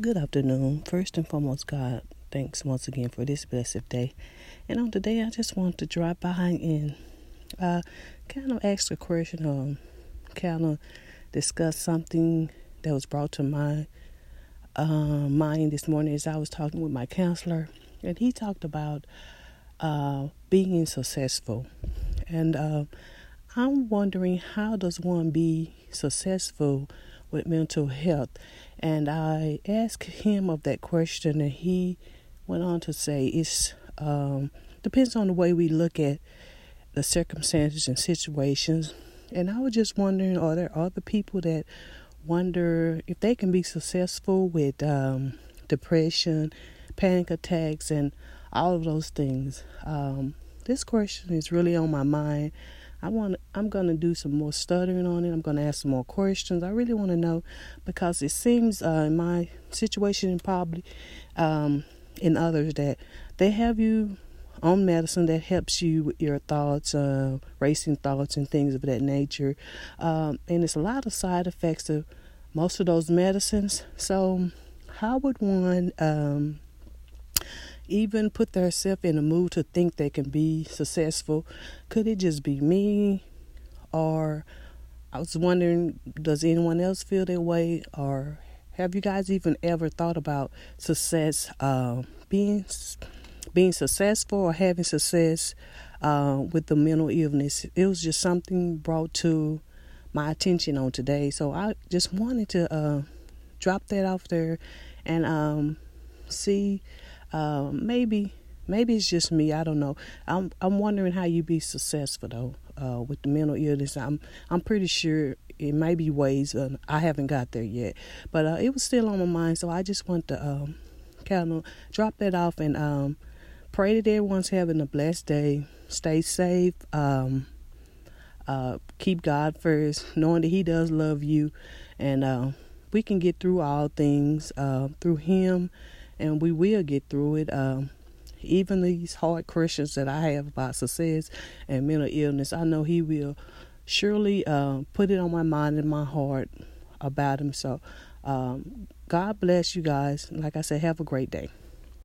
Good afternoon. First and foremost, God, thanks once again for this blessed day. And on today, I just want to drop by and uh, kind of ask a question, um, kind of discuss something that was brought to my uh, mind this morning as I was talking with my counselor. And he talked about uh, being successful. And uh, I'm wondering how does one be successful with mental health? And I asked him of that question, and he went on to say it's um, depends on the way we look at the circumstances and situations. And I was just wondering, are there other people that wonder if they can be successful with um, depression, panic attacks, and all of those things? Um, this question is really on my mind I want I'm going to do some more studying on it. I'm going to ask some more questions. I really want to know because it seems uh, in my situation and probably um, in others that they have you on medicine that helps you with your thoughts, uh, racing thoughts, and things of that nature. Um, and it's a lot of side effects of most of those medicines. So, how would one um, even put themselves in a mood to think they can be successful. Could it just be me? Or I was wondering, does anyone else feel that way? Or have you guys even ever thought about success, uh, being being successful or having success uh, with the mental illness? It was just something brought to my attention on today, so I just wanted to uh, drop that off there and um, see um, maybe maybe it's just me. I don't know. I'm I'm wondering how you be successful though uh, with the mental illness. I'm I'm pretty sure it may be ways. Uh, I haven't got there yet, but uh, it was still on my mind. So I just want to um, kind of drop that off and um, pray that everyone's having a blessed day. Stay safe. Um, uh, keep God first, knowing that He does love you, and uh, we can get through all things uh, through Him and we will get through it. Um, even these hard questions that I have about success and mental illness, I know He will surely uh, put it on my mind and my heart about Him. So, um, God bless you guys. Like I said, have a great day.